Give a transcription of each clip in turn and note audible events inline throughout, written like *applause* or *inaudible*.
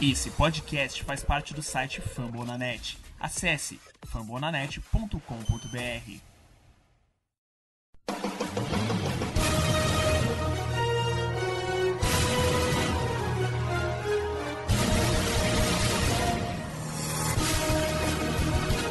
Esse podcast faz parte do site Fambonanet. Acesse fambonanet.com.br.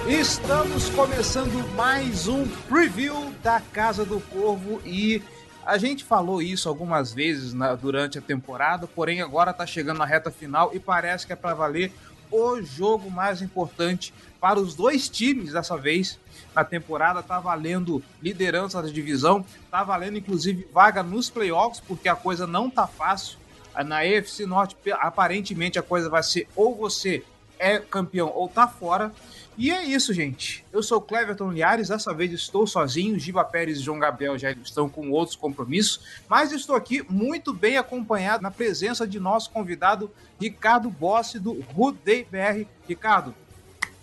Estamos começando mais um preview da Casa do Corvo e a gente falou isso algumas vezes na, durante a temporada, porém agora está chegando na reta final e parece que é para valer o jogo mais importante para os dois times dessa vez na temporada. Tá valendo liderança da divisão, tá valendo inclusive vaga nos playoffs, porque a coisa não tá fácil. Na EFC Norte, aparentemente a coisa vai ser ou você é campeão ou tá fora. E é isso, gente. Eu sou Cleverton Liares, dessa vez estou sozinho. Giba Pérez e João Gabriel já estão com outros compromissos, mas estou aqui muito bem acompanhado na presença de nosso convidado Ricardo Bossi do Rudei BR. Ricardo,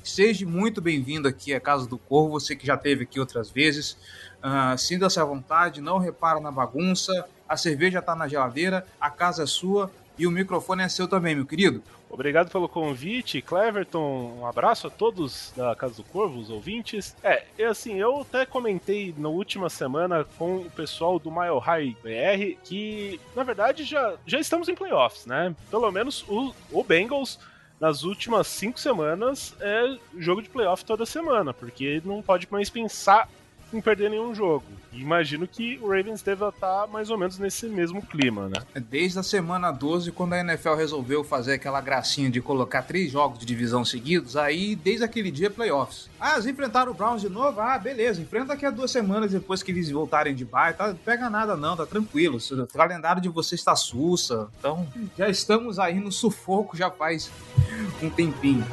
seja muito bem-vindo aqui à Casa do Corvo, você que já esteve aqui outras vezes. Uh, Sinta-se à vontade, não repara na bagunça, a cerveja está na geladeira, a casa é sua e o microfone é seu também, meu querido. Obrigado pelo convite, Cleverton. Um abraço a todos da Casa do Corvo, os ouvintes. É, assim, eu até comentei na última semana com o pessoal do Mile High BR que, na verdade, já, já estamos em playoffs, né? Pelo menos o, o Bengals nas últimas cinco semanas é jogo de playoff toda semana, porque não pode mais pensar em perder nenhum jogo. E imagino que o Ravens deva estar mais ou menos nesse mesmo clima, né? Desde a semana 12, quando a NFL resolveu fazer aquela gracinha de colocar três jogos de divisão seguidos, aí desde aquele dia playoffs. Ah, eles enfrentaram o Browns de novo? Ah, beleza, enfrenta daqui a duas semanas depois que eles voltarem de bairro. Tá, não pega nada não, tá tranquilo. O calendário de vocês está sussa. Então, já estamos aí no sufoco já faz um tempinho.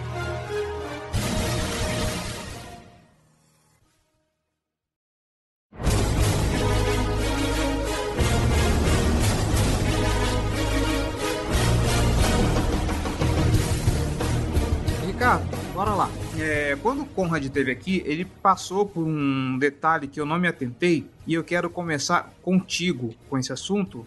Conrad esteve aqui, ele passou por um detalhe que eu não me atentei e eu quero começar contigo com esse assunto.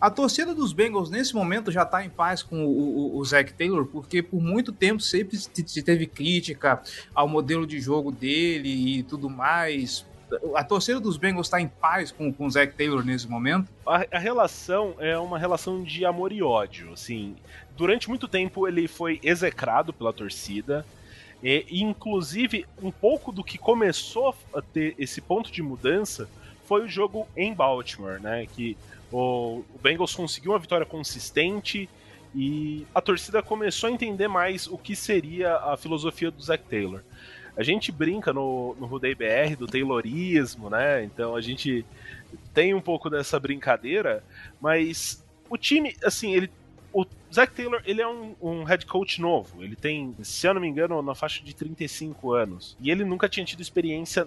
A torcida dos Bengals nesse momento já está em paz com o, o, o Zach Taylor, porque por muito tempo sempre se teve crítica ao modelo de jogo dele e tudo mais. A torcida dos Bengals está em paz com, com o Zach Taylor nesse momento? A, a, relação é uma relação de amor e ódio. Assim, durante muito tempo ele foi execrado pela torcida. E, inclusive, um pouco do que começou a ter esse ponto de mudança foi o jogo em Baltimore, né? Que o, o Bengals conseguiu uma vitória consistente e a torcida começou a entender mais o que seria a filosofia do Zach Taylor. A gente brinca no, no Rudei BR do Taylorismo, né? Então a gente tem um pouco dessa brincadeira, mas o time, assim, ele Zach Taylor, ele é um, um, head coach novo. Ele tem, se eu não me engano, na faixa de 35 anos. E ele nunca tinha tido experiência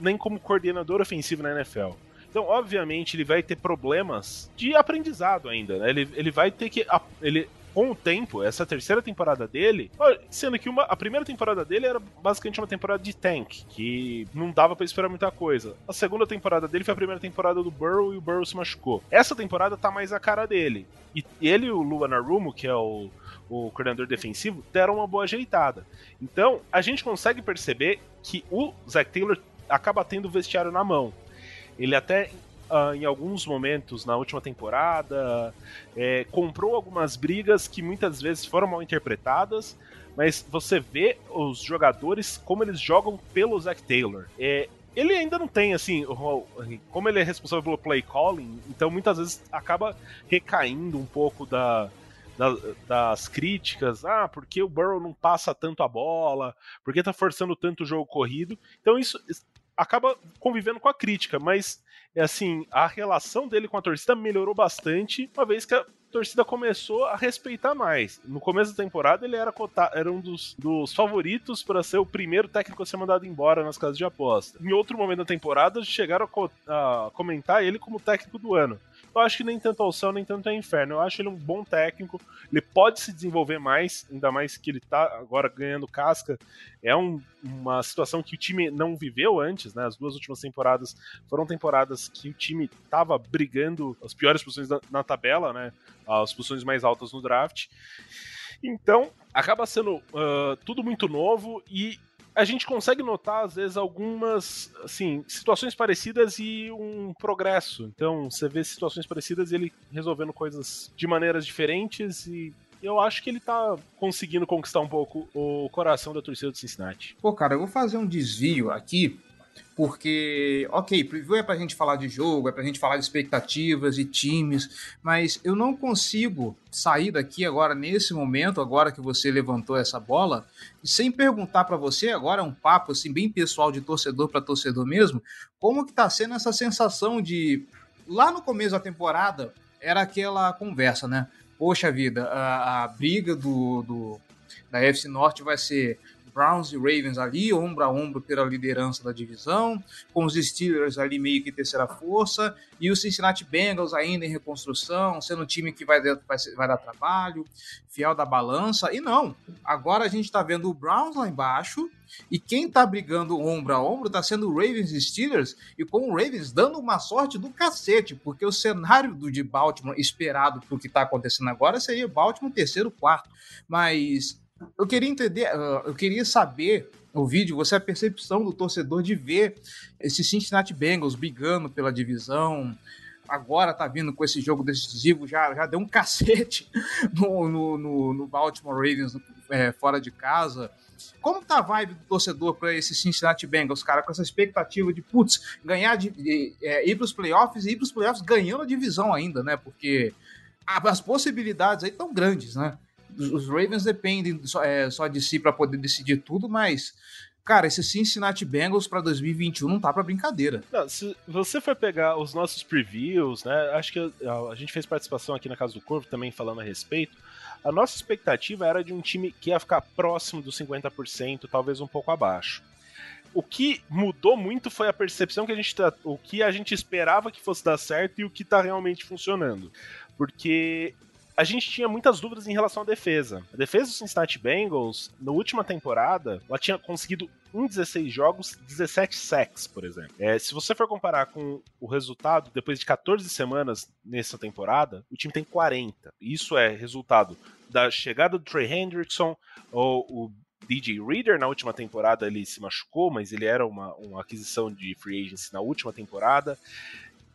nem como coordenador ofensivo na NFL. Então, obviamente, ele vai ter problemas de aprendizado ainda, né? Ele, ele vai ter que. Ele, com o tempo, essa terceira temporada dele, sendo que uma, a primeira temporada dele era basicamente uma temporada de tank, que não dava para esperar muita coisa. A segunda temporada dele foi a primeira temporada do Burrow e o Burrow se machucou. Essa temporada tá mais a cara dele. E ele e o Lua Narumo, que é o, o coordenador defensivo, deram uma boa ajeitada. Então, a gente consegue perceber que o Zach Taylor acaba tendo o vestiário na mão. Ele até uh, em alguns momentos na última temporada, é, comprou algumas brigas que muitas vezes foram mal interpretadas, mas você vê os jogadores como eles jogam pelo Zach Taylor. É, ele ainda não tem, assim, como ele é responsável pelo play calling, então muitas vezes acaba recaindo um pouco da, das críticas, ah, porque o Burrow não passa tanto a bola, porque tá forçando tanto o jogo corrido. Então isso acaba convivendo com a crítica, mas assim, a relação dele com a torcida melhorou bastante, uma vez que a torcida começou a respeitar mais. No começo da temporada, ele era, cotado, era um dos, dos favoritos para ser o primeiro técnico a ser mandado embora nas casas de aposta. Em outro momento da temporada, chegaram a, a comentar ele como técnico do ano. Eu acho que nem tanto ao céu, nem tanto ao inferno. Eu acho ele um bom técnico. Ele pode se desenvolver mais, ainda mais que ele tá agora ganhando casca. É um, uma situação que o time não viveu antes, né? As duas últimas temporadas foram temporadas que o time tava brigando as piores posições na, na tabela, né? As posições mais altas no draft. Então, acaba sendo uh, tudo muito novo e a gente consegue notar, às vezes, algumas assim, situações parecidas e um progresso. Então, você vê situações parecidas e ele resolvendo coisas de maneiras diferentes e eu acho que ele tá conseguindo conquistar um pouco o coração da torcida do Cincinnati. Pô, cara, eu vou fazer um desvio aqui porque, ok, preview é pra gente falar de jogo, é pra gente falar de expectativas e times, mas eu não consigo sair daqui agora, nesse momento, agora que você levantou essa bola, sem perguntar para você, agora um papo assim, bem pessoal de torcedor para torcedor mesmo, como que tá sendo essa sensação de. Lá no começo da temporada, era aquela conversa, né? Poxa vida, a, a briga do, do da FC Norte vai ser Browns e Ravens ali, ombro a ombro pela liderança da divisão, com os Steelers ali meio que terceira força, e os Cincinnati Bengals ainda em reconstrução, sendo um time que vai, vai, vai dar trabalho, fiel da balança. E não, agora a gente está vendo o Browns lá embaixo, e quem está brigando ombro a ombro está sendo o Ravens e Steelers, e com o Ravens dando uma sorte do cacete, porque o cenário do de Baltimore esperado para o que está acontecendo agora seria Baltimore terceiro, quarto. Mas eu queria entender, ah, eu queria saber o vídeo, você a percepção do torcedor de ver esse Cincinnati Bengals brigando pela divisão. Agora tá vindo com esse jogo decisivo, já, já deu um *laughs* cacete no, no, no, no Baltimore Ravens é, fora de casa. Como tá a vibe do torcedor para esse Cincinnati Bengals, cara, com essa expectativa de, putz, ganhar, de, de é, ir pros playoffs e ir pros playoffs ganhando a divisão ainda, né? Porque as possibilidades aí estão grandes, né? Os Ravens dependem só, é, só de si para poder decidir tudo, mas cara, esse Cincinnati Bengals para 2021 não tá para brincadeira. Não, se você for pegar os nossos previews, né? Acho que a, a, gente fez participação aqui na Casa do Corvo também falando a respeito. A nossa expectativa era de um time que ia ficar próximo dos 50%, talvez um pouco abaixo. O que mudou muito foi a percepção que a gente tá, o que a gente esperava que fosse dar certo e o que tá realmente funcionando. Porque a gente tinha muitas dúvidas em relação à defesa. A defesa do Cincinnati Bengals, na última temporada, ela tinha conseguido em 16 jogos 17 sacks, por exemplo. É, se você for comparar com o resultado, depois de 14 semanas nessa temporada, o time tem 40. Isso é resultado da chegada do Trey Hendrickson, ou o DJ Reader na última temporada ele se machucou, mas ele era uma, uma aquisição de free agency na última temporada.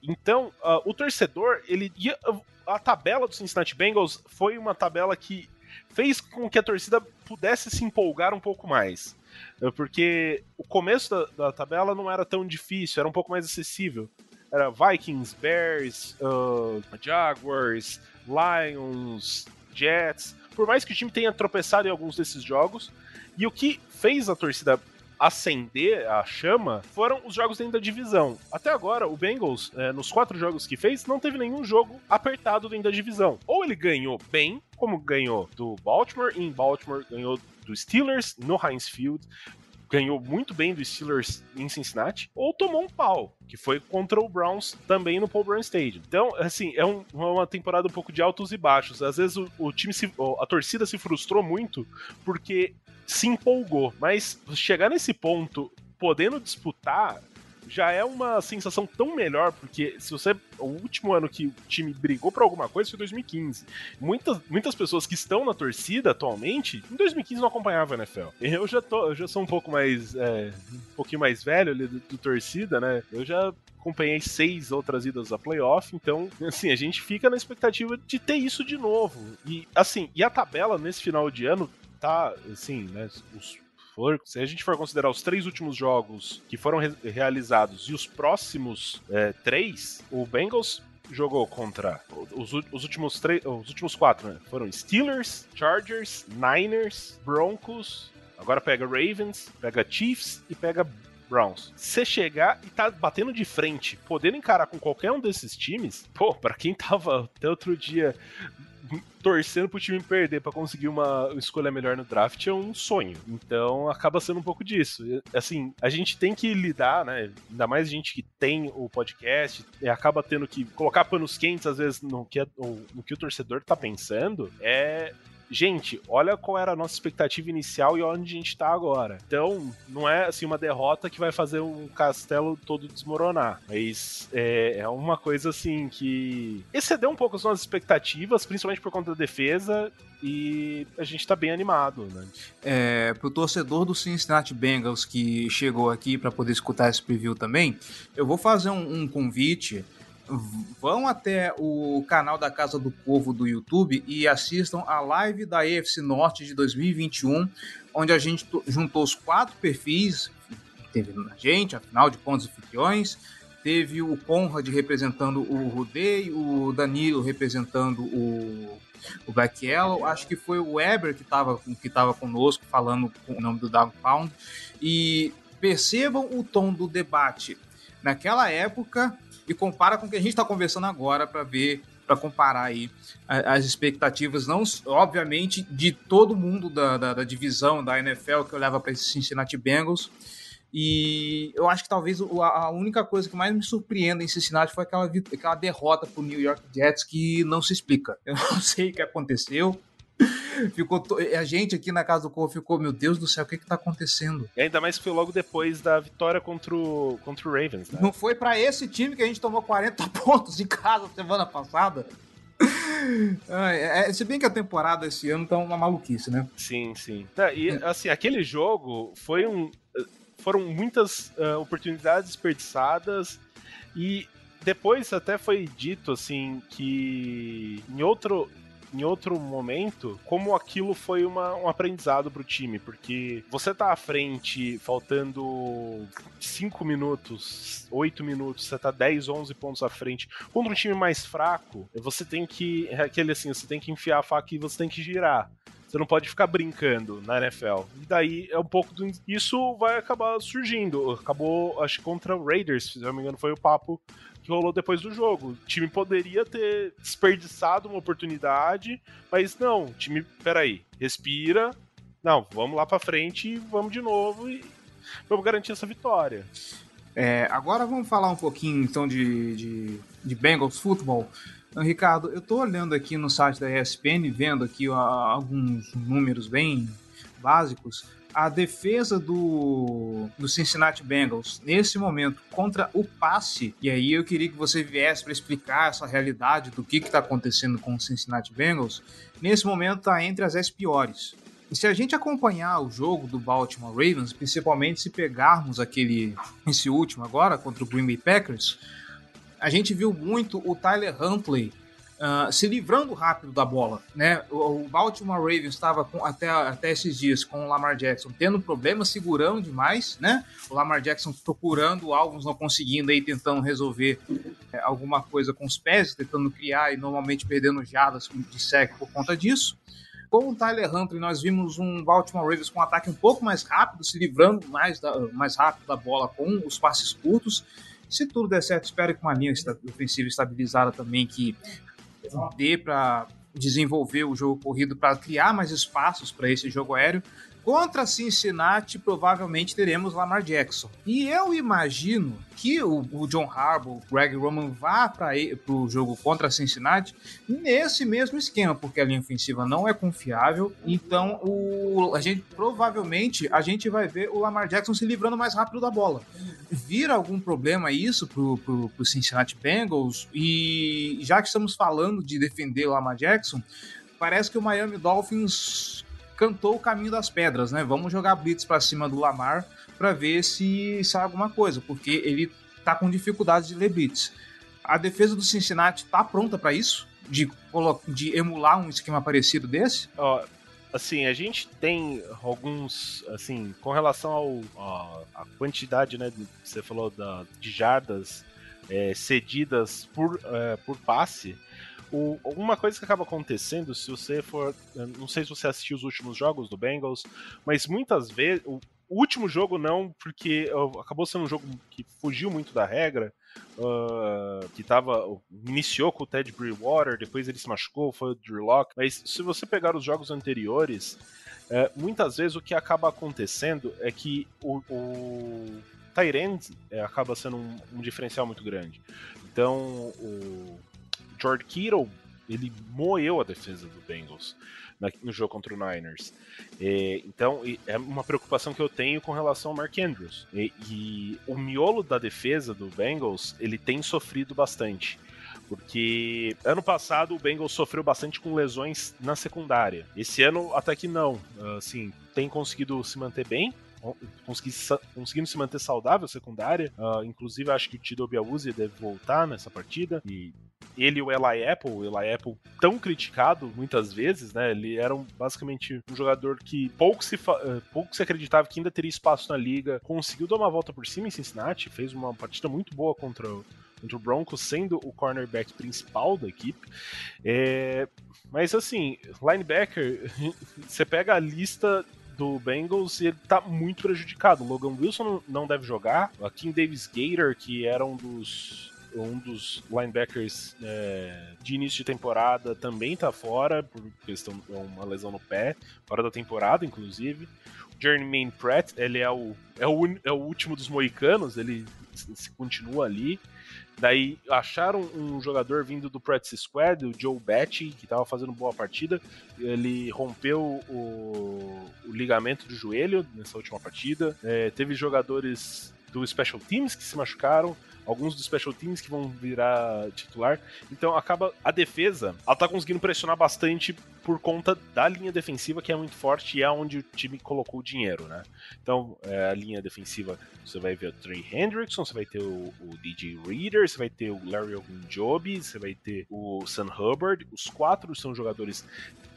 Então, uh, o torcedor, ele ia, a tabela do Cincinnati Bengals foi uma tabela que fez com que a torcida pudesse se empolgar um pouco mais. É, porque o começo da, da tabela não era tão difícil, era um pouco mais acessível. Era Vikings, Bears, uh, Jaguars, Lions, Jets. Por mais que o time tenha tropeçado em alguns desses jogos, e o que fez a torcida acender a chama foram os jogos dentro da divisão. Até agora, o Bengals, é, nos quatro jogos que fez, não teve nenhum jogo apertado dentro da divisão. Ou ele ganhou bem, como ganhou do Baltimore, em Baltimore ganhou do Steelers no Heinz Field, ganhou muito bem do Steelers em Cincinnati, ou tomou um pau, que foi contra o Browns também no Paul Brown Stadium. Então, assim, é um, uma temporada um pouco de altos e baixos. Às vezes o, o time se, a torcida se frustrou muito porque se empolgou. Mas chegar nesse ponto, podendo disputar, já é uma sensação tão melhor, porque se você. O último ano que o time brigou por alguma coisa foi 2015. Muitas, muitas pessoas que estão na torcida atualmente, em 2015 não acompanhavam a NFL. Eu já, tô, eu já sou um pouco mais. É, um pouquinho mais velho ali do, do torcida, né? Eu já acompanhei seis outras idas a playoff, então, assim, a gente fica na expectativa de ter isso de novo. E, assim, e a tabela nesse final de ano tá, assim, né, os, for, se a gente for considerar os três últimos jogos que foram re realizados e os próximos é, três, o Bengals jogou contra os, os últimos três, os últimos quatro, né? Foram Steelers, Chargers, Niners, Broncos, agora pega Ravens, pega Chiefs e pega Browns. Você chegar e tá batendo de frente, podendo encarar com qualquer um desses times, pô, para quem tava até outro dia torcendo pro time perder para conseguir uma escolha melhor no draft é um sonho. Então acaba sendo um pouco disso. Assim, a gente tem que lidar, né? Ainda mais gente que tem o podcast acaba tendo que colocar panos quentes às vezes no que, é, no que o torcedor tá pensando. É gente, olha qual era a nossa expectativa inicial e onde a gente está agora. Então, não é assim uma derrota que vai fazer um castelo todo desmoronar, mas é, é uma coisa assim que excedeu um pouco as nossas expectativas, principalmente por conta da defesa, e a gente tá bem animado, né? É, pro torcedor do Cincinnati Bengals que chegou aqui para poder escutar esse preview também, eu vou fazer um, um convite vão até o canal da Casa do Povo do YouTube e assistam a live da EFC Norte de 2021, onde a gente juntou os quatro perfis, teve a gente, a final de pontos anfitriões, teve o Conrad representando o Rudei, o Danilo representando o, o Black Yellow, acho que foi o Weber que estava que tava conosco falando o nome do Down Pound, e percebam o tom do debate. Naquela época, e compara com o que a gente está conversando agora para ver, para comparar aí as expectativas, não obviamente de todo mundo da, da, da divisão da NFL que eu levo para esse Cincinnati Bengals. E eu acho que talvez a única coisa que mais me surpreende em Cincinnati foi aquela, aquela derrota o New York Jets que não se explica. Eu *laughs* não sei o que aconteceu ficou to... A gente aqui na casa do Corvo ficou, meu Deus do céu, o que que tá acontecendo? E ainda mais que foi logo depois da vitória contra o, contra o Ravens, né? Não foi para esse time que a gente tomou 40 *laughs* pontos em casa semana passada? É, é, se bem que a temporada esse ano tá uma maluquice, né? Sim, sim. e assim, aquele jogo foi um. Foram muitas uh, oportunidades desperdiçadas e depois até foi dito assim que em outro em outro momento, como aquilo foi uma, um aprendizado pro time, porque você tá à frente, faltando 5 minutos, 8 minutos, você tá 10, 11 pontos à frente, contra um time mais fraco, você tem que, é aquele assim, você tem que enfiar a faca e você tem que girar. Você não pode ficar brincando na NFL. E daí é um pouco do. Isso vai acabar surgindo. Acabou, acho que contra o Raiders, se não me engano, foi o papo que rolou depois do jogo. O time poderia ter desperdiçado uma oportunidade, mas não, o time, peraí, respira, não, vamos lá para frente e vamos de novo e vamos garantir essa vitória. É, agora vamos falar um pouquinho então de, de, de Bengals Football. Ricardo, eu estou olhando aqui no site da ESPN, vendo aqui ó, alguns números bem básicos a defesa do, do Cincinnati Bengals nesse momento contra o passe, e aí eu queria que você viesse para explicar essa realidade do que está acontecendo com o Cincinnati Bengals, nesse momento está entre as 10 piores. E se a gente acompanhar o jogo do Baltimore Ravens, principalmente se pegarmos aquele esse último agora contra o Green Bay Packers, a gente viu muito o Tyler Huntley uh, se livrando rápido da bola, né? O, o Baltimore Ravens estava até, até esses dias com o Lamar Jackson tendo problemas, segurando demais, né? O Lamar Jackson procurando alvos, não conseguindo aí, tentando resolver é, alguma coisa com os pés, tentando criar e normalmente perdendo jadas de sec por conta disso. Com o Tyler Huntley, nós vimos um Baltimore Ravens com um ataque um pouco mais rápido, se livrando mais, da, mais rápido da bola com os passes curtos. Se tudo der certo, espero que uma linha ofensiva estabilizada também, que dê para desenvolver o jogo corrido para criar mais espaços para esse jogo aéreo. Contra Cincinnati, provavelmente teremos Lamar Jackson. E eu imagino que o, o John Harbaugh, o Greg Roman vá para o jogo contra Cincinnati nesse mesmo esquema, porque a linha ofensiva não é confiável. Então, o, a gente provavelmente a gente vai ver o Lamar Jackson se livrando mais rápido da bola. Vira algum problema isso pro, pro, pro Cincinnati Bengals? E já que estamos falando de defender o Lamar Jackson, parece que o Miami Dolphins cantou o caminho das pedras, né? Vamos jogar blitz para cima do Lamar para ver se sai alguma coisa, porque ele tá com dificuldade de ler blitz. A defesa do Cincinnati tá pronta para isso? De, de emular um esquema parecido desse? Ó, assim, a gente tem alguns, assim, com relação ao a, quantidade, né, você falou da, de jardas é, cedidas por, é, por passe, o, uma coisa que acaba acontecendo, se você for. Não sei se você assistiu os últimos jogos do Bengals, mas muitas vezes. O, último jogo não, porque acabou sendo um jogo que fugiu muito da regra. Uh, que tava. Iniciou com o Ted Bridgewater, depois ele se machucou, foi o Drew Locke. Mas se você pegar os jogos anteriores, uh, muitas vezes o que acaba acontecendo é que o, o Tyrant é, acaba sendo um, um, diferencial muito grande. Então, o, George Kittle, ele moeu a defesa do Bengals. no jogo contra o Niners. É, então, é uma preocupação que eu tenho com relação ao Mark Andrews. E, e o miolo da defesa do Bengals, ele tem sofrido bastante porque ano passado o Bengals sofreu bastante com lesões na secundária. Esse ano até que não, assim, tem conseguido se manter bem, conseguindo se manter saudável secundária. Uh, inclusive, acho que o Tido Biawuzi deve voltar nessa partida. E ele e o Eli Apple, o Eli Apple tão criticado muitas vezes, né? Ele era um, basicamente um jogador que pouco se, uh, pouco se acreditava que ainda teria espaço na liga. Conseguiu dar uma volta por cima em Cincinnati, fez uma partida muito boa contra o contra o Broncos, sendo o cornerback principal da equipe. É, mas assim, linebacker, *laughs* você pega a lista do Bengals e ele tá muito prejudicado. O Logan Wilson não deve jogar. Kim Davis Gator, que era um dos um dos linebackers é, de início de temporada também tá fora, por questão de uma lesão no pé, fora da temporada, inclusive. Jermaine Pratt, ele é o, é o, é o último dos moicanos, ele se continua ali. Daí acharam um jogador vindo do Practice Squad, o Joe Betty, que estava fazendo boa partida. Ele rompeu o, o, ligamento do joelho nessa última partida. É, teve jogadores do Special Teams que se machucaram alguns dos special teams que vão virar titular. Então acaba a defesa, ela tá conseguindo pressionar bastante por conta da linha defensiva que é muito forte e é onde o time colocou o dinheiro, né? Então, é, a linha defensiva, você vai ver o Trey Hendrickson, você vai ter o, o DJ Reader, você vai ter o Larry Ogunjobi, você vai ter o Sam Hubbard. Os quatro são jogadores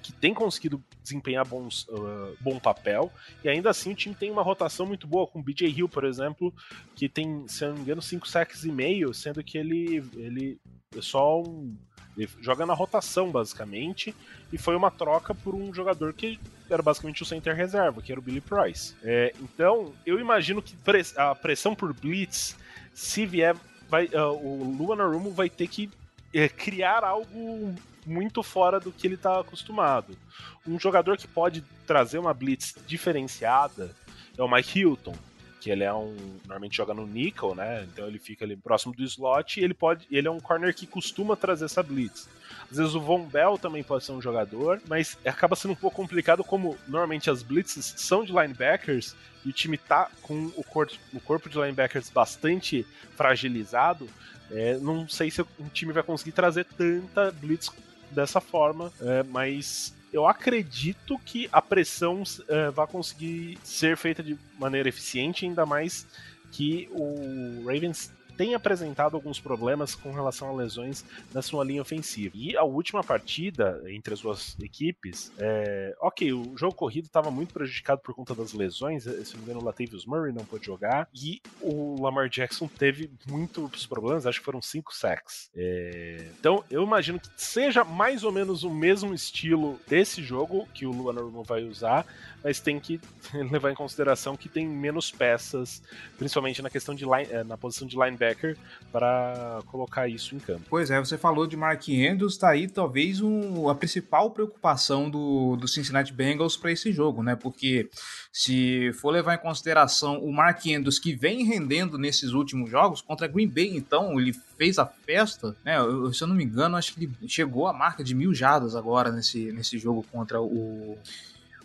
que tem conseguido desempenhar bons, uh, bom papel, e ainda assim o time tem uma rotação muito boa, com o BJ Hill, por exemplo, que tem, se eu não me engano, 5 sacks e meio, sendo que ele, ele é só um. Ele joga na rotação, basicamente, e foi uma troca por um jogador que era basicamente o center reserva, que era o Billy Price. É, então, eu imagino que a pressão por blitz, se vier, vai, uh, o Luan Arumo vai ter que é, criar algo muito fora do que ele está acostumado. Um jogador que pode trazer uma blitz diferenciada é o Mike Hilton, que ele é um normalmente joga no nickel, né? Então ele fica ali próximo do slot e ele pode, ele é um corner que costuma trazer essa blitz. Às vezes o Von Bell também pode ser um jogador, mas acaba sendo um pouco complicado como normalmente as blitzes são de linebackers e o time tá com o corpo, o corpo de linebackers bastante fragilizado. É, não sei se o time vai conseguir trazer tanta blitz dessa forma, é, mas eu acredito que a pressão é, vai conseguir ser feita de maneira eficiente, ainda mais que o Ravens tem apresentado alguns problemas com relação a lesões na sua linha ofensiva. E a última partida entre as duas equipes, é... ok, o jogo corrido estava muito prejudicado por conta das lesões, se não me engano, o Latavius Murray não pôde jogar, e o Lamar Jackson teve muitos problemas, acho que foram cinco sacks. É... Então, eu imagino que seja mais ou menos o mesmo estilo desse jogo que o Luan Norman vai usar, mas tem que *laughs* levar em consideração que tem menos peças, principalmente na questão de line, eh, na posição de linebacker, para colocar isso em campo. Pois é, você falou de Mark Andrews, tá aí talvez um, a principal preocupação do, do Cincinnati Bengals para esse jogo, né? Porque se for levar em consideração o Mark Andrews que vem rendendo nesses últimos jogos contra Green Bay, então ele fez a festa, né? Eu, se eu não me engano, acho que ele chegou à marca de mil jardas agora nesse, nesse jogo contra o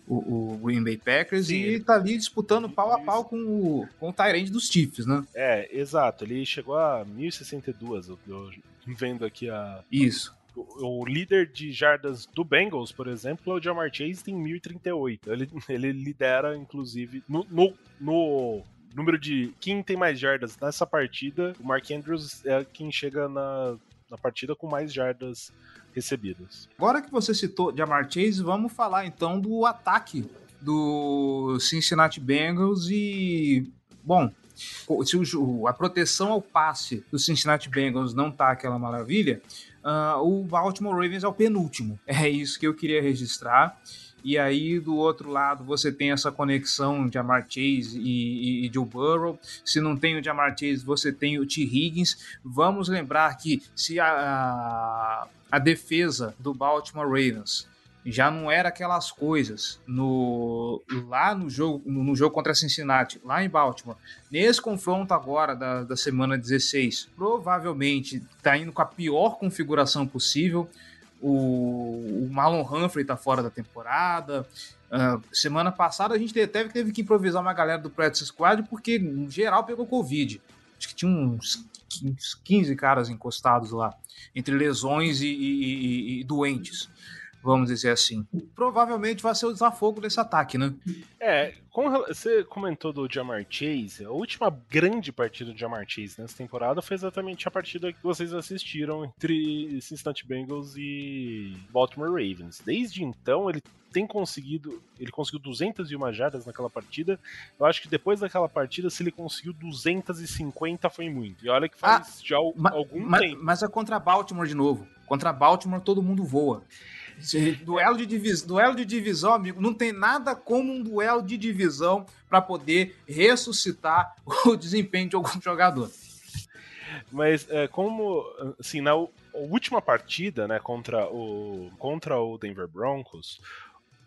o, o Green Bay Packers Sim, e tá ali disputando pau a pau com o, com o Tyrande dos Chiefs, né? É, exato. Ele chegou a 1062, eu, eu vendo aqui a. Isso. O, o, líder de jardas do Bengals, por exemplo, é o Jamar Chase, tem 1038. Ele, *laughs* ele lidera, inclusive, no, no, no número de quem tem mais jardas nessa partida, o Mark Andrews é quem chega na, na partida com mais jardas recebidas. Agora que você citou Jamar Chase, vamos falar então do ataque do Cincinnati Bengals e, bom, se o, a proteção ao passe do Cincinnati Bengals não tá aquela maravilha, uh, o Baltimore Ravens é o penúltimo. É isso que eu queria registrar. E aí, do outro lado, você tem essa conexão de Amar Chase e, e, e Joe Burrow. Se não tem o Jamar Chase, você tem o T. Higgins. Vamos lembrar que se a, a, a defesa do Baltimore Ravens já não era aquelas coisas no lá no jogo no jogo contra Cincinnati, lá em Baltimore. Nesse confronto agora da, da semana 16, provavelmente está indo com a pior configuração possível o, o Marlon Humphrey tá fora da temporada. Uh, semana passada a gente teve, teve que improvisar uma galera do Practice Squad porque em geral pegou Covid. Acho que tinha uns 15 caras encostados lá, entre lesões e, e, e, e doentes vamos dizer assim. Provavelmente vai ser o desafogo desse ataque, né? É, como você comentou do Jamar Chase, a última grande partida do Jamar Chase nessa temporada foi exatamente a partida que vocês assistiram entre Cincinnati Bengals e Baltimore Ravens. Desde então, ele tem conseguido, ele conseguiu 201 jardas naquela partida. Eu acho que depois daquela partida, se ele conseguiu 250 foi muito. E olha que faz ah, já algum ma, tempo. Mas é contra Baltimore de novo. Contra Baltimore todo mundo voa. Duelo de, divis... duelo de divisão, amigo, não tem nada como um duelo de divisão para poder ressuscitar o *laughs* desempenho de algum jogador. Mas é, como, assim, na última partida, né, contra o, contra o Denver Broncos,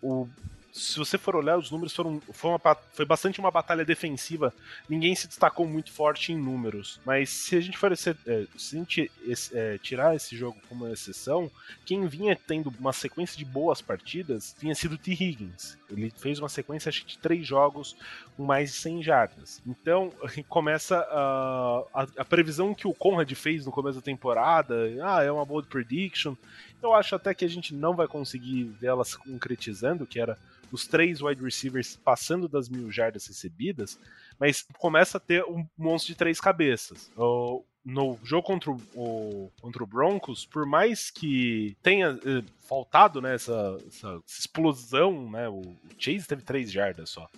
o se você for olhar, os números foram. Foi, uma, foi bastante uma batalha defensiva. Ninguém se destacou muito forte em números. Mas se a gente for esse, é, se a gente é, tirar esse jogo como exceção, quem vinha tendo uma sequência de boas partidas tinha sido o T. Higgins. Ele fez uma sequência acho, de três jogos com mais de 100 jardas. Então *laughs* começa a, a, a previsão que o Conrad fez no começo da temporada. Ah, é uma bold prediction. Eu acho até que a gente não vai conseguir vê-la se concretizando, que era os três wide receivers passando das mil jardas recebidas, mas começa a ter um monstro de três cabeças. no jogo contra o, contra o Broncos, por mais que tenha eh, faltado né, essa, essa, explosão, né, o, o Chase teve três jardas só.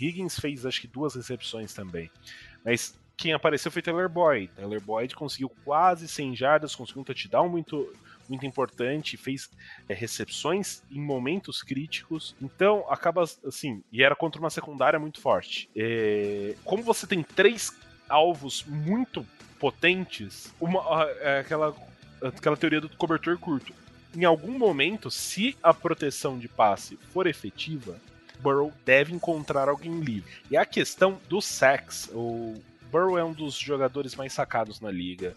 Higgins fez acho que duas recepções também. Mas quem apareceu foi Taylor Boyd. Taylor Boyd conseguiu quase 100 jardas, conseguiu um touchdown muito muito importante, fez é, recepções em momentos críticos. Então, acaba assim, e era contra uma secundária muito forte. É, como você tem três alvos muito potentes, uma, é, aquela, aquela teoria do cobertor curto. Em algum momento, se a proteção de passe for efetiva, Burrow deve encontrar alguém livre. E a questão do sacks, o Burrow é um dos jogadores mais sacados na liga.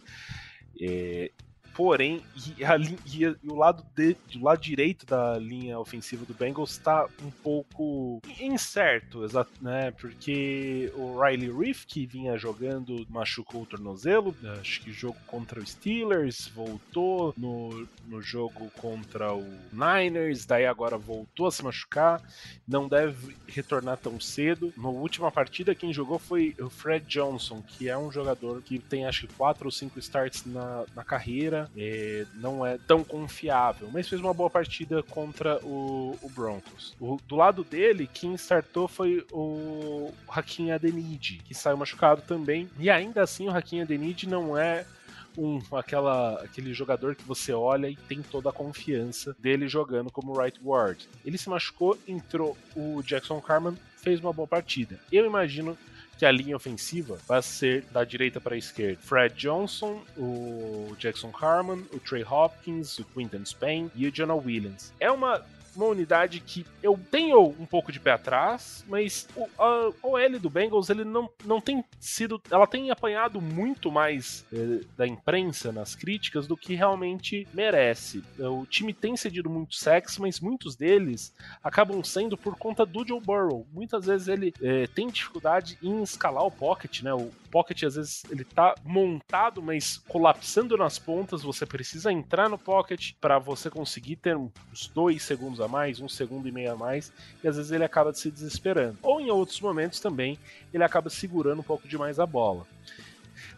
É, Porém, e, a, e, e o lado de, do lado direito da linha ofensiva do Bengals está um pouco incerto, né? Porque o Riley Reef, que vinha jogando, machucou o tornozelo, acho que jogo contra o Steelers, voltou no, no jogo contra o Niners, daí agora voltou a se machucar, não deve retornar tão cedo. Na última partida, quem jogou foi o Fred Johnson, que é um jogador que tem acho que quatro ou cinco starts na, na carreira é, não é tão confiável, mas fez uma boa partida contra o, o Broncos. O, do lado dele, quem startou foi o Hakim Adeniji, que saiu machucado também, e ainda assim o Hakim Adeniji não é um, aquela, aquele jogador que você olha e tem toda a confiança dele jogando como right guard. Ele se machucou, entrou o Jackson Carman, fez uma boa partida. Eu imagino que a linha ofensiva vai ser da direita para a esquerda. Fred Johnson, o Jackson Harmon, o Trey Hopkins, o Quinton Spain e o Jonah Williams. É uma uma unidade que eu tenho um pouco de pé atrás, mas o, a OL do Bengals ele não, não tem sido. Ela tem apanhado muito mais eh, da imprensa nas críticas do que realmente merece. O time tem cedido muito sexo, mas muitos deles acabam sendo por conta do Joe Burrow. Muitas vezes ele eh, tem dificuldade em escalar o pocket, né? O pocket às vezes ele tá montado, mas colapsando nas pontas. Você precisa entrar no pocket para você conseguir ter uns dois segundos a mais, um segundo e meio a mais, e às vezes ele acaba se desesperando. Ou em outros momentos também ele acaba segurando um pouco demais a bola.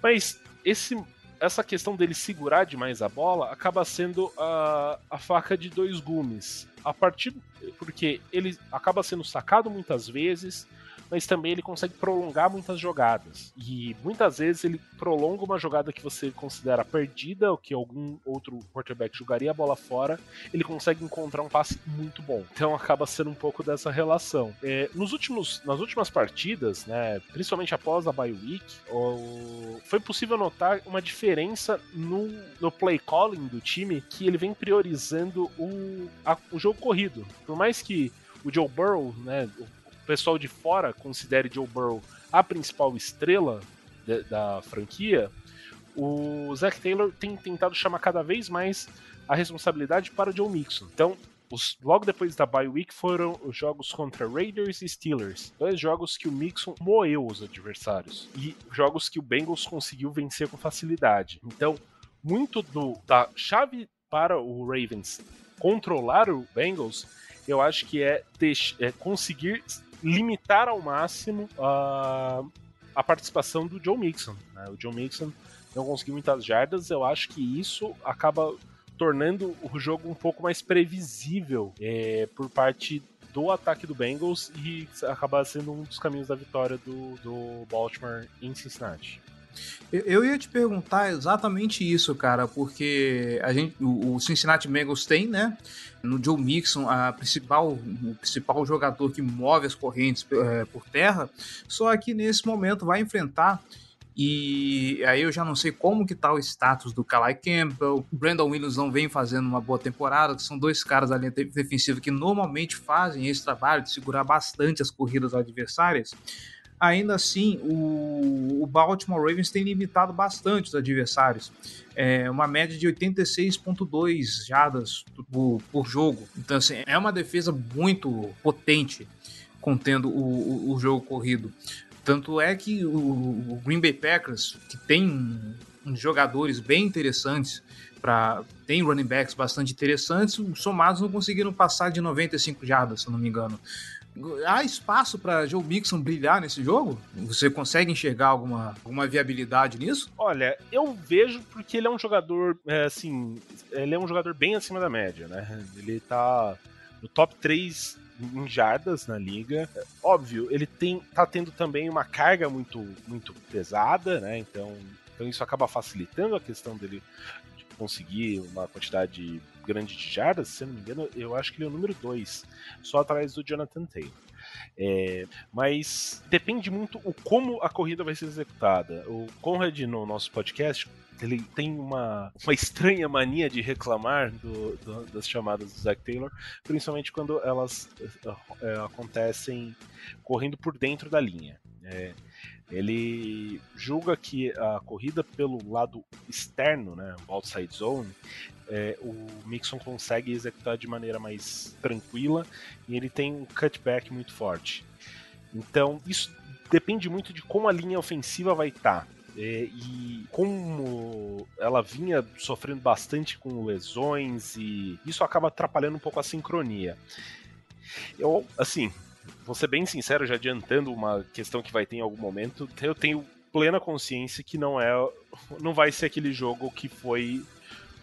Mas esse, essa questão dele segurar demais a bola acaba sendo a, a faca de dois gumes. A partir porque ele acaba sendo sacado muitas vezes, mas também ele consegue prolongar muitas jogadas. E muitas vezes ele prolonga uma jogada que você considera perdida, ou que algum outro quarterback jogaria a bola fora, ele consegue encontrar um passe muito bom. Então acaba sendo um pouco dessa relação. É, nos últimos, nas últimas partidas, né, principalmente após a bye week, o, foi possível notar uma diferença no, no play calling do time, que ele vem priorizando o, a, o jogo corrido. Por mais que o Joe Burrow, né, pessoal de fora considere Joe Burrow a principal estrela de, da franquia, o Zach Taylor tem tentado chamar cada vez mais a responsabilidade para o Joe Mixon. Então, os, logo depois da bye week foram os jogos contra Raiders e Steelers. Dois jogos que o Mixon moeu os adversários. E jogos que o Bengals conseguiu vencer com facilidade. Então, muito do, da chave para o Ravens controlar o Bengals, eu acho que é, é conseguir limitar ao máximo a, a participação do Joe Mixon. Né? O Joe Mixon não conseguiu muitas jardas, eu acho que isso acaba tornando o jogo um pouco mais previsível é, por parte do ataque do Bengals e acaba sendo um dos caminhos da vitória do, do Baltimore em Cincinnati. Eu ia te perguntar exatamente isso, cara, porque a gente, o Cincinnati Bengals tem, né, no Joe Mixon, a principal, o principal jogador que move as correntes é, por terra, só que nesse momento vai enfrentar e aí eu já não sei como que tá o status do Kalai Campbell. O Brandon Williams não vem fazendo uma boa temporada, são dois caras da linha defensiva que normalmente fazem esse trabalho de segurar bastante as corridas adversárias. Ainda assim, o, o Baltimore Ravens tem limitado bastante os adversários. É uma média de 86,2 jardas por, por, jogo. Então, assim, é uma defesa muito potente contendo o, o, o jogo corrido. Tanto é que o, Green Bay Packers, que tem jogadores bem interessantes, pra, tem running backs bastante interessantes, somados não conseguiram passar de 95 jardas, se não me engano. Há espaço para Joe Mixon brilhar nesse jogo? Você consegue enxergar alguma, alguma viabilidade nisso? Olha, eu vejo porque ele é um jogador, é, assim, ele é um jogador bem acima da média, né? Ele tá no top 3 em jardas na liga. Óbvio, ele tem tá tendo também uma carga muito muito pesada, né? Então, então isso acaba facilitando a questão dele de conseguir uma quantidade grande de jardas. Se não me engano, eu acho que ele é o número 2, só atrás do Jonathan Taylor. É, mas depende muito o como a corrida vai ser executada. O Conrad, no nosso podcast, ele tem uma, uma estranha mania de reclamar do, do, das chamadas do Zack Taylor, principalmente quando elas é, acontecem correndo por dentro da linha. É, ele julga que a corrida pelo lado externo, né, outside zone, é, o Mixon consegue executar de maneira mais tranquila e ele tem um cutback muito forte. Então, isso depende muito de como a linha ofensiva vai estar. Tá. É, e como ela vinha sofrendo bastante com lesões e isso acaba atrapalhando um pouco a sincronia. Eu, assim, vou ser bem sincero, já adiantando uma questão que vai ter em algum momento, eu tenho plena consciência que não é não vai ser aquele jogo que foi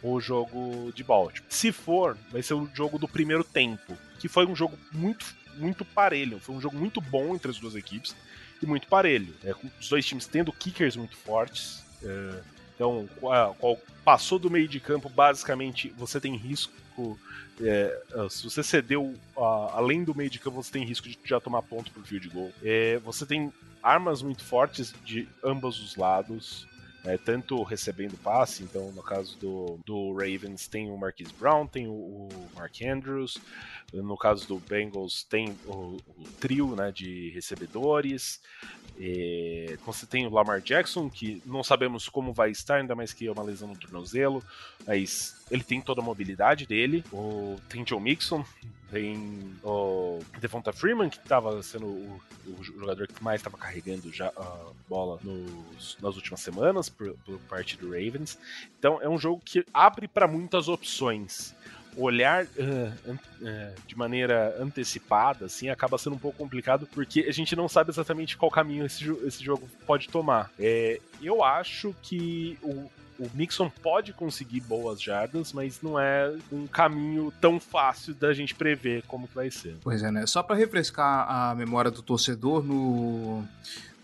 o jogo de Baltimore. Se for, vai ser o jogo do primeiro tempo, que foi um jogo muito muito parelho, foi um jogo muito bom entre as duas equipes e muito parelho. É, os dois times tendo kickers muito fortes. É, então, qual, qual, passou do meio de campo, basicamente, você tem risco. É, se você cedeu além do meio de campo, você tem risco de já tomar ponto por field goal. É, você tem armas muito fortes de ambos os lados. É, tanto recebendo passe, então no caso do, do Ravens tem o Marquise Brown, tem o, o Mark Andrews, no caso do Bengals, tem o, o trio né, de recebedores. E você tem o Lamar Jackson, que não sabemos como vai estar, ainda mais que é uma lesão no tornozelo, mas ele tem toda a mobilidade dele. O, tem Joe Mixon, tem o Devonta Freeman, que estava sendo o, o, jogador que mais estava carregando já a bola nos, nas últimas semanas por, por parte do Ravens. Então é um jogo que abre para muitas opções olhar uh, uh, de maneira antecipada, assim, acaba sendo um pouco complicado, porque a gente não sabe exatamente qual caminho esse, esse jogo pode tomar. É, eu acho que o, o Mixon pode conseguir boas jardas, mas não é um caminho tão fácil da gente prever como que vai ser. Pois é, né? Só para refrescar a memória do torcedor, no,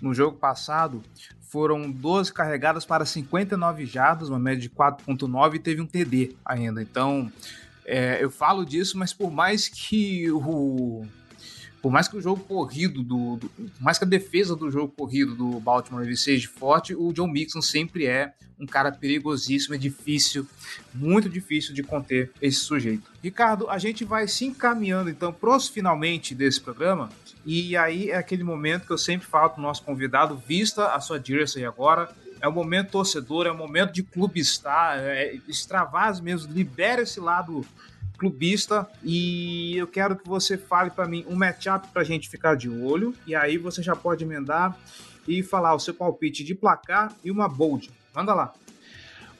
no jogo passado foram 12 carregadas para 59 jardas, uma média de 4.9 e teve um TD ainda. Então, é, eu falo disso, mas por mais que o. Por mais que o jogo corrido do, do. Por mais que a defesa do jogo corrido do Baltimore seja forte, o John Mixon sempre é um cara perigosíssimo, é difícil, muito difícil de conter esse sujeito. Ricardo, a gente vai se encaminhando então pros finalmente desse programa. E aí é aquele momento que eu sempre falo pro nosso convidado, vista a sua jersey agora, É o momento torcedor, é o momento de clubistar, é, extravase mesmo, libera esse lado clubista e eu quero que você fale para mim um matchup para a gente ficar de olho e aí você já pode emendar e falar o seu palpite de placar e uma bold. Manda lá.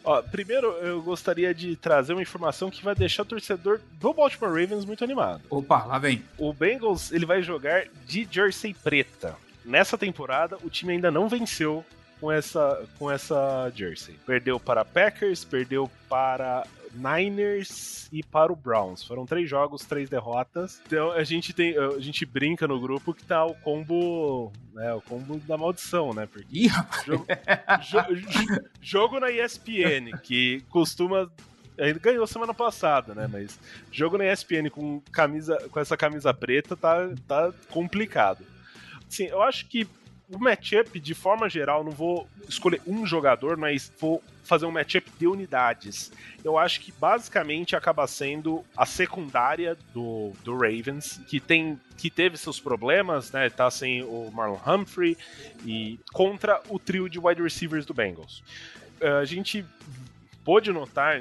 Ó, primeiro, eu gostaria de trazer uma informação que vai deixar o torcedor do Baltimore Ravens muito animado. Opa, lá vem. O Bengals ele vai jogar de jersey preta. Nessa temporada, o time ainda não venceu com essa, com essa jersey. Perdeu para Packers, perdeu para Niners e para o Browns. Foram três jogos, três derrotas. Então a gente tem, a gente brinca no grupo que tá o combo, né, o combo da maldição, né? Porque Ih, jogo, jo, jogo na ESPN que costuma ele ganhou semana passada, né? Mas jogo na ESPN com camisa, com essa camisa preta tá, tá complicado. Sim, eu acho que o matchup, de forma geral, não vou escolher um jogador, mas vou fazer um matchup de unidades. Eu acho que basicamente acaba sendo a secundária do, do Ravens, que tem que teve seus problemas, né? Tá sem o Marlon Humphrey e contra o trio de wide receivers do Bengals. Uh, a gente pôde notar,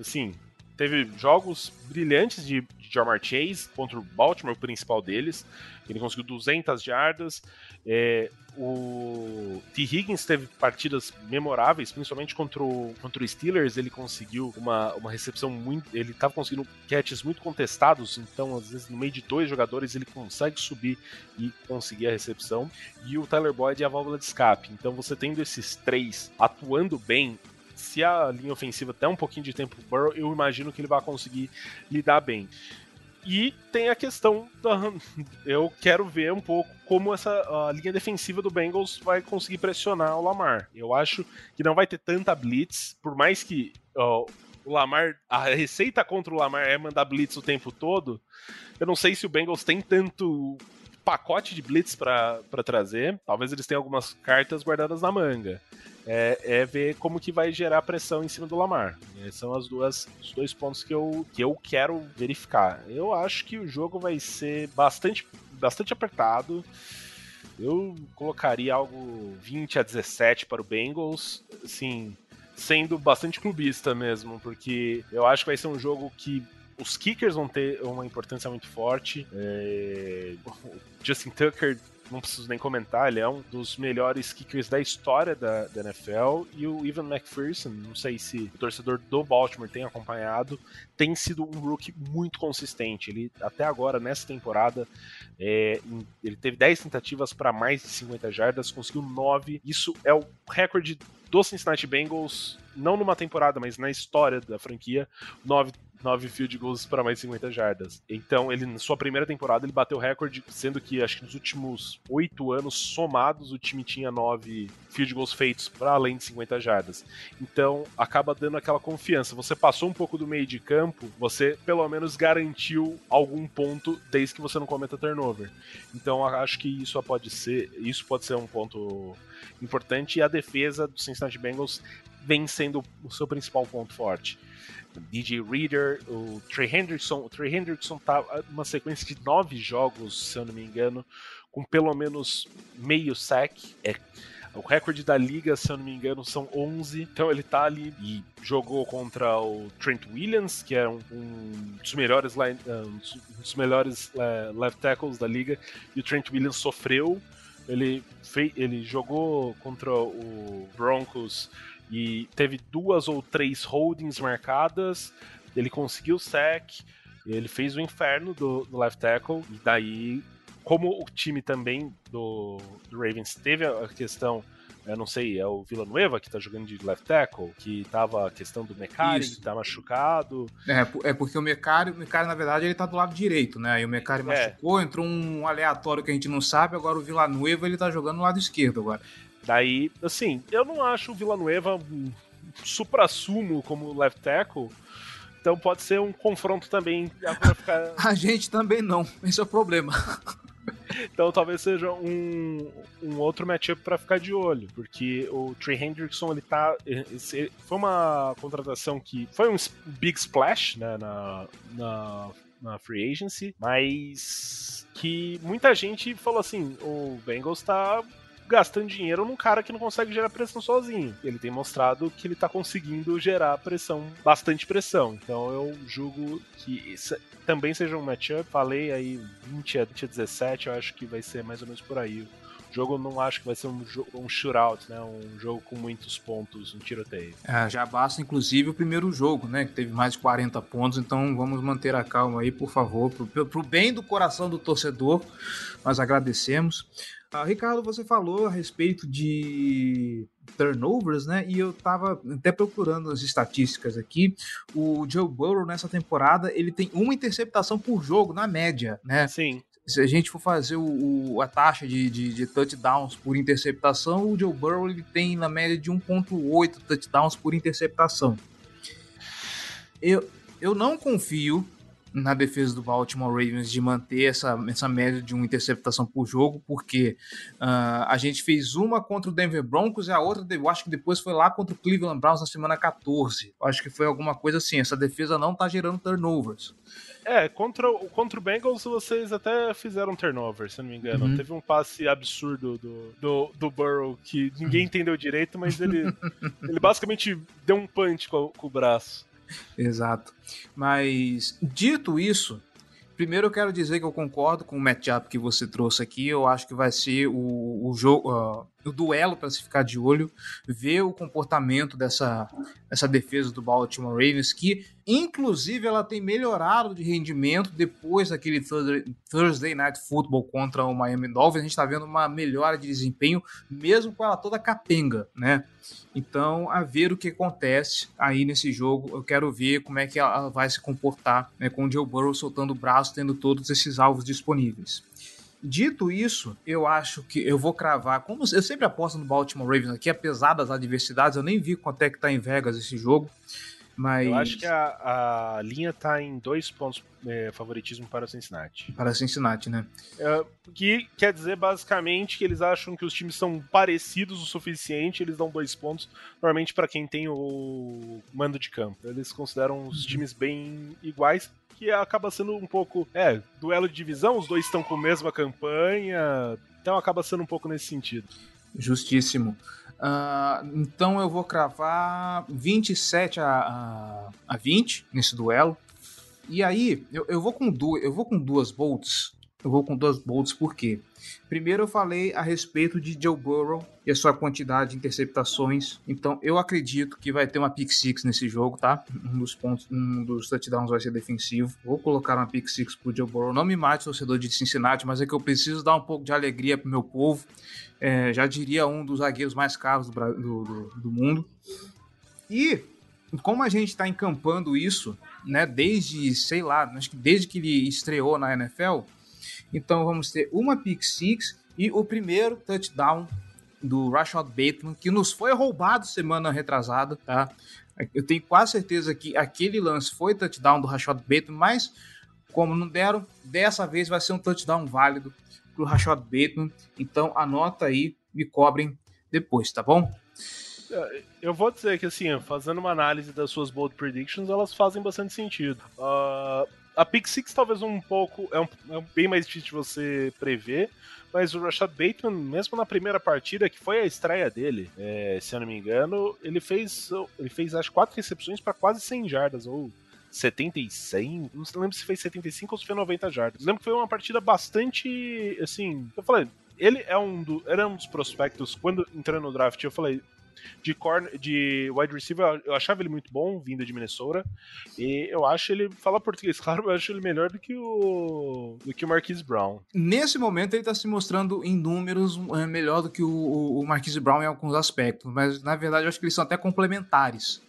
assim, teve jogos brilhantes de Jamar Chase contra o Baltimore, o principal deles. Ele conseguiu 200 jardas. É, o T. Higgins teve partidas memoráveis, principalmente contra o, contra o Steelers. Ele conseguiu uma, uma recepção muito. Ele estava conseguindo catches muito contestados, então, às vezes, no meio de dois jogadores, ele consegue subir e conseguir a recepção. E o Tyler Boyd é a válvula de escape. Então, você tendo esses três atuando bem, se a linha ofensiva der um pouquinho de tempo pro Burrow, eu imagino que ele vai conseguir lidar bem. E tem a questão da. *laughs* Eu quero ver um pouco como essa linha defensiva do Bengals vai conseguir pressionar o Lamar. Eu acho que não vai ter tanta blitz, por mais que o Lamar. A receita contra o Lamar é mandar blitz o tempo todo. Eu não sei se o Bengals tem tanto pacote de blitz para trazer. Talvez eles tenham algumas cartas guardadas na manga é, é, ver como que vai gerar pressão em cima do Lamar. Esses são as duas, os dois pontos que eu, que eu quero verificar. Eu acho que o jogo vai ser bastante, bastante apertado. Eu colocaria algo 20 a 17 para o Bengals, assim, sendo bastante clubista mesmo, porque eu acho que vai ser um jogo que os kickers vão ter uma importância muito forte. É... Justin Tucker não preciso nem comentar, ele é um dos melhores kickers da história da, da NFL. E o Evan McPherson, não sei se o torcedor do Baltimore tem acompanhado, tem sido um rookie muito consistente. Ele, até agora, nessa temporada, é, ele teve 10 tentativas para mais de 50 jardas, conseguiu 9. Isso é o recorde do Cincinnati Bengals, não numa temporada, mas na história da franquia. 9 nove field goals para mais de 50 jardas. Então, ele na sua primeira temporada ele bateu o recorde, sendo que acho que nos últimos oito anos somados o time tinha nove field goals feitos para além de 50 jardas. Então, acaba dando aquela confiança. Você passou um pouco do meio de campo, você pelo menos garantiu algum ponto desde que você não cometa turnover. Então, acho que isso pode ser, isso pode ser um ponto importante e a defesa do Cincinnati Bengals vem sendo o seu principal ponto forte. DJ Reader, o Trey Hendrickson. O Trey Hendrickson tá numa sequência de nove jogos, se eu não me engano, com pelo menos meio sack. É, o recorde da liga, se eu não me engano, são 11. Então ele tá ali e jogou contra o Trent Williams, que é um, um dos melhores, line, um dos melhores uh, left tackles da liga, e o Trent Williams sofreu. Ele, fei, ele jogou contra o Broncos e teve duas ou três holdings marcadas, ele conseguiu o sack, ele fez o inferno do, do left tackle, e daí, como o time também do, do Ravens teve a questão eu não sei, é o Villanueva que tá jogando de left tackle, que tava a questão do Mecari, que tá machucado. É, é porque o Mecari, o Mecari, na verdade, ele tá do lado direito, né? E o Mecari é. machucou, entrou um aleatório que a gente não sabe, agora o Villanueva ele tá jogando no lado esquerdo agora. Daí, assim, eu não acho o Villanueva um supra-sumo como left tackle, então pode ser um confronto também ficar... *laughs* A gente também não, esse é o problema. *laughs* então talvez seja um, um outro matchup para ficar de olho, porque o Trey Hendrickson ele tá foi uma contratação que foi um big splash né, na, na, na free agency, mas que muita gente falou assim, o Bengals tá gastando dinheiro num cara que não consegue gerar pressão sozinho. Ele tem mostrado que ele tá conseguindo gerar pressão, bastante pressão. Então eu julgo que também seja um matchup. Falei aí 20 a 17, eu acho que vai ser mais ou menos por aí jogo não acho que vai ser um, um shootout, né? Um jogo com muitos pontos, um tiroteio. É, já basta, inclusive, o primeiro jogo, né? Que teve mais de 40 pontos, então vamos manter a calma aí, por favor, pro, pro bem do coração do torcedor. Nós agradecemos. Ah, Ricardo, você falou a respeito de turnovers, né? E eu tava até procurando as estatísticas aqui. O Joe Burrow nessa temporada, ele tem uma interceptação por jogo na média, né? Sim se a gente for fazer o, o a taxa de, de, de, touchdowns por interceptação, o Joe Burrow ele tem na média de 1.8 touchdowns por interceptação. Eu, eu não confio na defesa do Baltimore Ravens de manter essa, essa média de uma interceptação por jogo, porque uh, a gente fez uma contra o Denver Broncos e a outra, eu acho que depois foi lá contra o Cleveland Browns na semana 14. Eu acho que foi alguma coisa assim. Essa defesa não tá gerando turnovers. É, contra, contra o Bengals vocês até fizeram turnover, se não me engano. Uhum. Teve um passe absurdo do, do, do Burrow que ninguém uhum. entendeu direito, mas ele, *laughs* ele basicamente deu um punch com, com o braço. Exato. Mas, dito isso, Primeiro eu quero dizer que eu concordo com o matchup que você trouxe aqui. Eu acho que vai ser o, o jogo, uh, o duelo para se ficar de olho, ver o comportamento dessa, dessa defesa do Baltimore Ravens, que inclusive ela tem melhorado de rendimento depois daquele Thursday Night Football contra o Miami Dolphins. A gente está vendo uma melhora de desempenho, mesmo com ela toda capenga, né? Então, a ver o que acontece aí nesse jogo. Eu quero ver como é que ela vai se comportar né, com o Joe Burrow soltando o braço, tendo todos esses alvos disponíveis. Dito isso, eu acho que eu vou cravar. Como eu sempre aposto no Baltimore Ravens aqui, apesar das adversidades, eu nem vi quanto é que tá em Vegas esse jogo. Mas... Eu acho que a, a linha tá em dois pontos é, favoritismo para Cincinnati. Para Cincinnati, né? É, que quer dizer basicamente que eles acham que os times são parecidos o suficiente, eles dão dois pontos, normalmente para quem tem o mando de campo. Eles consideram os uhum. times bem iguais, que acaba sendo um pouco, é, duelo de divisão, os dois estão com a mesma campanha, então acaba sendo um pouco nesse sentido. Justíssimo. Uh, então eu vou cravar 27 a, a, a 20 nesse duelo. E aí, eu, eu, vou com duas, eu vou com duas bolts. Eu vou com duas bolts por quê? Primeiro eu falei a respeito de Joe Burrow e a sua quantidade de interceptações. Então eu acredito que vai ter uma pick six nesse jogo, tá? Um dos pontos, um dos touchdowns vai ser defensivo. Vou colocar uma pick six pro Joe Burrow. Não me mate, torcedor de Cincinnati, mas é que eu preciso dar um pouco de alegria pro meu povo. É, já diria um dos zagueiros mais caros do, do, do mundo. E como a gente está encampando isso, né, desde, sei lá, acho que desde que ele estreou na NFL, então vamos ter uma pick six e o primeiro touchdown do Rashad Bateman, que nos foi roubado semana retrasada, tá? Eu tenho quase certeza que aquele lance foi touchdown do Rashad Bateman, mas como não deram, dessa vez vai ser um touchdown válido pro Rashad Bateman. Então anota aí, me cobrem depois, tá bom? É, eu vou dizer que assim, fazendo uma análise das suas bold predictions, elas fazem bastante sentido. Uh, a Pick Six talvez um pouco. É, um, é bem mais difícil de você prever. Mas o Rashad Bateman, mesmo na primeira partida, que foi a estreia dele, é, se eu não me engano, ele fez, ele fez acho quatro recepções para quase 100 jardas, ou 76, não lembro se fez 75 ou se foi 90 jardas. Lembro que foi uma partida bastante, assim, eu falei, ele é um, do, era um dos prospectos, quando entrando no draft, eu falei, de, corner, de wide receiver, eu achava ele muito bom, vindo de Minnesota. E eu acho ele, falar português, *laughs* claro, eu acho ele melhor do que o do que o Marquise Brown. Nesse momento ele está se mostrando em números é, melhor do que o, o Marquise Brown em alguns aspectos, mas na verdade eu acho que eles são até complementares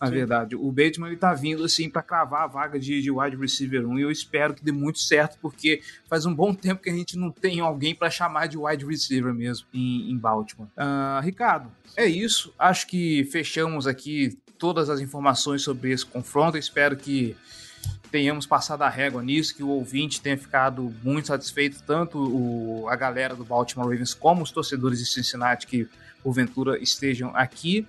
na Sim. verdade. O Bateman ele tá vindo assim para cravar a vaga de, de wide receiver 1 e eu espero que dê muito certo, porque faz um bom tempo que a gente não tem alguém para chamar de wide receiver mesmo em, em Baltimore. Uh, Ricardo, é isso. Acho que fechamos aqui todas as informações sobre esse confronto. espero que tenhamos passado a régua nisso, que o ouvinte tenha ficado muito satisfeito, tanto o, a galera do Baltimore Ravens como os torcedores de Cincinnati que porventura estejam aqui.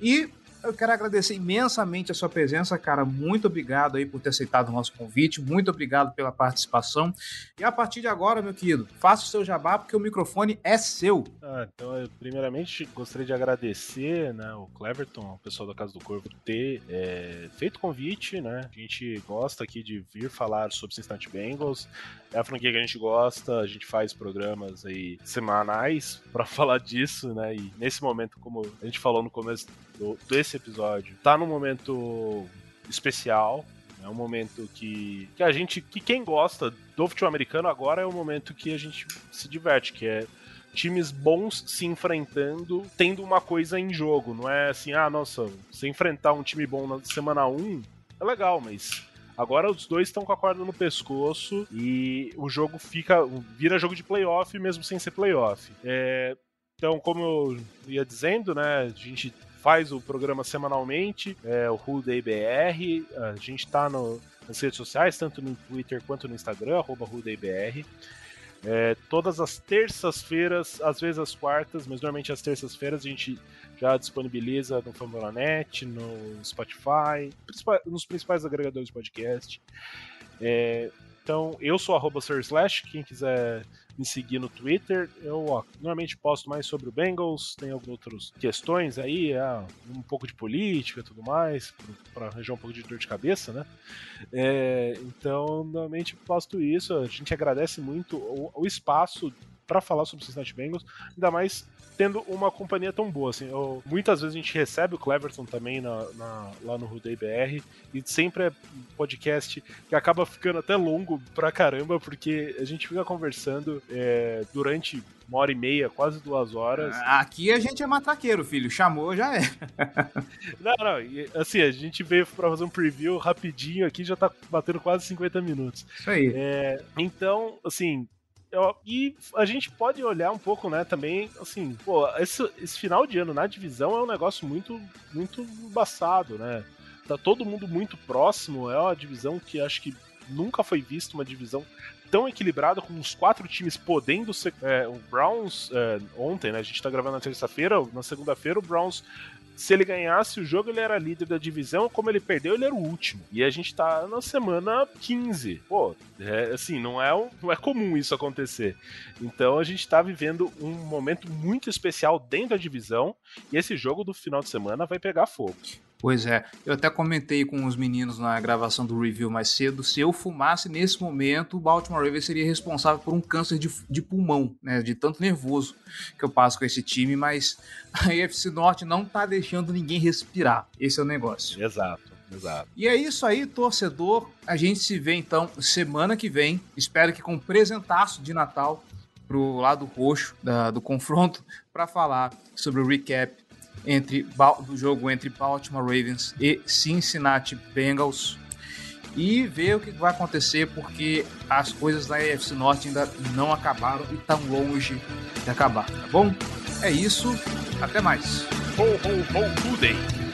E eu quero agradecer imensamente a sua presença, cara. Muito obrigado aí por ter aceitado o nosso convite. Muito obrigado pela participação. E a partir de agora, meu querido, faça o seu jabá, porque o microfone é seu. Ah, então, eu, primeiramente, gostaria de agradecer né, o Cleverton, o pessoal da Casa do Corvo, ter é, feito o convite, né? A gente gosta aqui de vir falar sobre Cincinnati Bengals. É a franquia que a gente gosta, a gente faz programas aí semanais para *laughs* falar disso, né? E nesse momento, como a gente falou no começo do, desse episódio, tá num momento especial, é um momento que, que a gente, que quem gosta do futebol americano agora é o momento que a gente se diverte, que é times bons se enfrentando, tendo uma coisa em jogo. Não é assim, ah, nossa, se enfrentar um time bom na semana 1 é legal, mas Agora os dois estão com a corda no pescoço e o jogo fica. vira jogo de playoff mesmo sem ser playoff. É, então, como eu ia dizendo, né, a gente faz o programa semanalmente, é, o Who Day BR, a gente está nas redes sociais, tanto no Twitter quanto no Instagram, arroba BR. É, todas as terças-feiras, às vezes as quartas, mas normalmente as terças-feiras a gente já disponibiliza no Famulanet, no Spotify, nos principais agregadores de podcast. É, então, eu sou arroba Slash, quem quiser me seguir no Twitter. Eu ó, normalmente posto mais sobre o Bengals, tem outras questões aí, é, um pouco de política e tudo mais, para arranjar um pouco de dor de cabeça, né? É, então, normalmente posto isso. A gente agradece muito o, o espaço para falar sobre o Cincinnati Bengals, ainda mais tendo uma companhia tão boa. Assim, eu, muitas vezes a gente recebe o Cleverton também na, na, lá no Rudei BR, e sempre é um podcast que acaba ficando até longo pra caramba, porque a gente fica conversando é, durante uma hora e meia, quase duas horas. Aqui a gente é matraqueiro, filho. Chamou, já é. *laughs* não, não. Assim, a gente veio pra fazer um preview rapidinho aqui, já tá batendo quase 50 minutos. Isso aí. É, então, assim, e a gente pode olhar um pouco, né, também, assim, pô, esse, esse final de ano na divisão é um negócio muito, muito embaçado, né? Tá todo mundo muito próximo, é uma divisão que acho que nunca foi vista uma divisão tão equilibrada, com os quatro times podendo ser. É, o Browns, é, ontem, né? A gente tá gravando na terça-feira, na segunda-feira, o Browns se ele ganhasse o jogo, ele era líder da divisão, como ele perdeu, ele era o último. E a gente tá na semana 15. Pô, é, assim, não é, não é comum isso acontecer. Então a gente tá vivendo um momento muito especial dentro da divisão, e esse jogo do final de semana vai pegar fogo. Pois é, eu até comentei com os meninos na gravação do review mais cedo, se eu fumasse nesse momento, o Baltimore Ravens seria responsável por um câncer de, de pulmão, né, de tanto nervoso que eu passo com esse time, mas a *laughs* AFC Norte não tá deixando ninguém respirar, esse é o negócio. Exato. Exato. E é isso aí, torcedor. A gente se vê então semana que vem. Espero que com um presentaço de Natal pro lado roxo da, do confronto para falar sobre o recap entre do jogo entre Baltimore Ravens e Cincinnati Bengals e ver o que vai acontecer porque as coisas da AFC Norte ainda não acabaram e estão longe de acabar, tá bom? É isso, até mais. Ho, ho, ho,